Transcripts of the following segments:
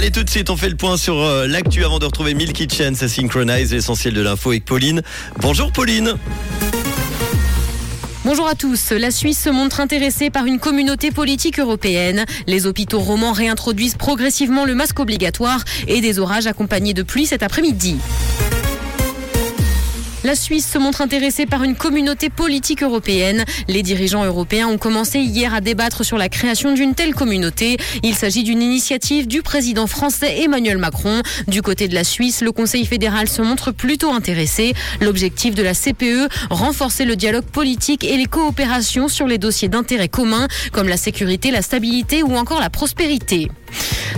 Allez, tout de suite, on fait le point sur euh, l'actu avant de retrouver Milky Chance à Synchronize, l'essentiel de l'info avec Pauline. Bonjour Pauline. Bonjour à tous. La Suisse se montre intéressée par une communauté politique européenne. Les hôpitaux romans réintroduisent progressivement le masque obligatoire et des orages accompagnés de pluie cet après-midi. La Suisse se montre intéressée par une communauté politique européenne. Les dirigeants européens ont commencé hier à débattre sur la création d'une telle communauté. Il s'agit d'une initiative du président français Emmanuel Macron. Du côté de la Suisse, le Conseil fédéral se montre plutôt intéressé. L'objectif de la CPE, renforcer le dialogue politique et les coopérations sur les dossiers d'intérêt commun, comme la sécurité, la stabilité ou encore la prospérité.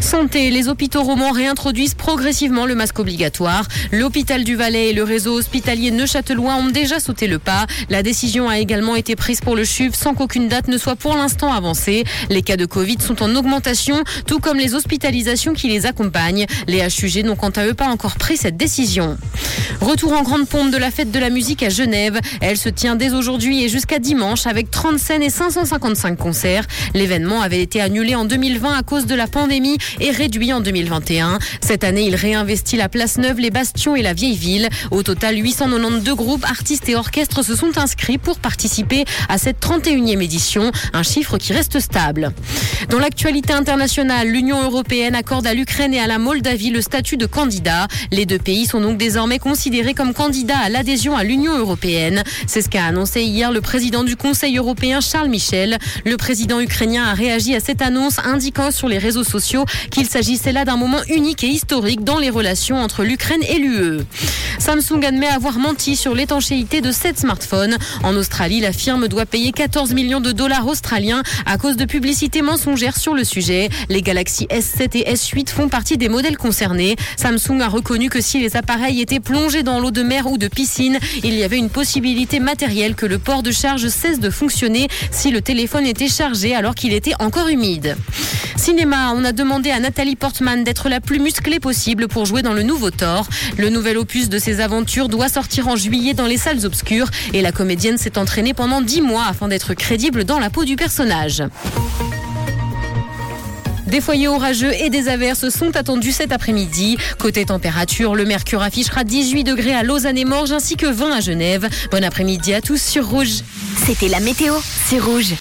Santé, les hôpitaux romans réintroduisent progressivement le masque obligatoire. L'hôpital du Valais et le réseau hospitalier neuchâtelois ont déjà sauté le pas. La décision a également été prise pour le CHUV sans qu'aucune date ne soit pour l'instant avancée. Les cas de Covid sont en augmentation, tout comme les hospitalisations qui les accompagnent. Les HUG n'ont quant à eux pas encore pris cette décision. Retour en grande pompe de la fête de la musique à Genève. Elle se tient dès aujourd'hui et jusqu'à dimanche avec 30 scènes et 555 concerts. L'événement avait été annulé en 2020 à cause de la pandémie et réduit en 2021. Cette année, il réinvestit la place neuve, les bastions et la vieille ville. Au total, 892 groupes, artistes et orchestres se sont inscrits pour participer à cette 31e édition, un chiffre qui reste stable. Dans l'actualité internationale, l'Union européenne accorde à l'Ukraine et à la Moldavie le statut de candidat. Les deux pays sont donc désormais considérés comme candidats à l'adhésion à l'Union européenne. C'est ce qu'a annoncé hier le président du Conseil européen Charles Michel. Le président ukrainien a réagi à cette annonce indiquant sur les réseaux sociaux qu'il s'agissait là d'un moment unique et historique dans les relations entre l'Ukraine et l'UE. Samsung admet avoir menti sur l'étanchéité de sept smartphones. En Australie, la firme doit payer 14 millions de dollars australiens à cause de publicités mensongères sur le sujet. Les Galaxy S7 et S8 font partie des modèles concernés. Samsung a reconnu que si les appareils étaient plongés dans l'eau de mer ou de piscine, il y avait une possibilité matérielle que le port de charge cesse de fonctionner si le téléphone était chargé alors qu'il était encore humide. Cinéma, on a demandé à Nathalie Portman d'être la plus musclée possible pour jouer dans le nouveau Thor. Le nouvel opus de ses aventures doit sortir en juillet dans les salles obscures et la comédienne s'est entraînée pendant 10 mois afin d'être crédible dans la peau du personnage. Des foyers orageux et des averses sont attendus cet après-midi. Côté température, le mercure affichera 18 degrés à Lausanne et Morges ainsi que 20 à Genève. Bon après-midi à tous sur Rouge. C'était la météo, c'est Rouge.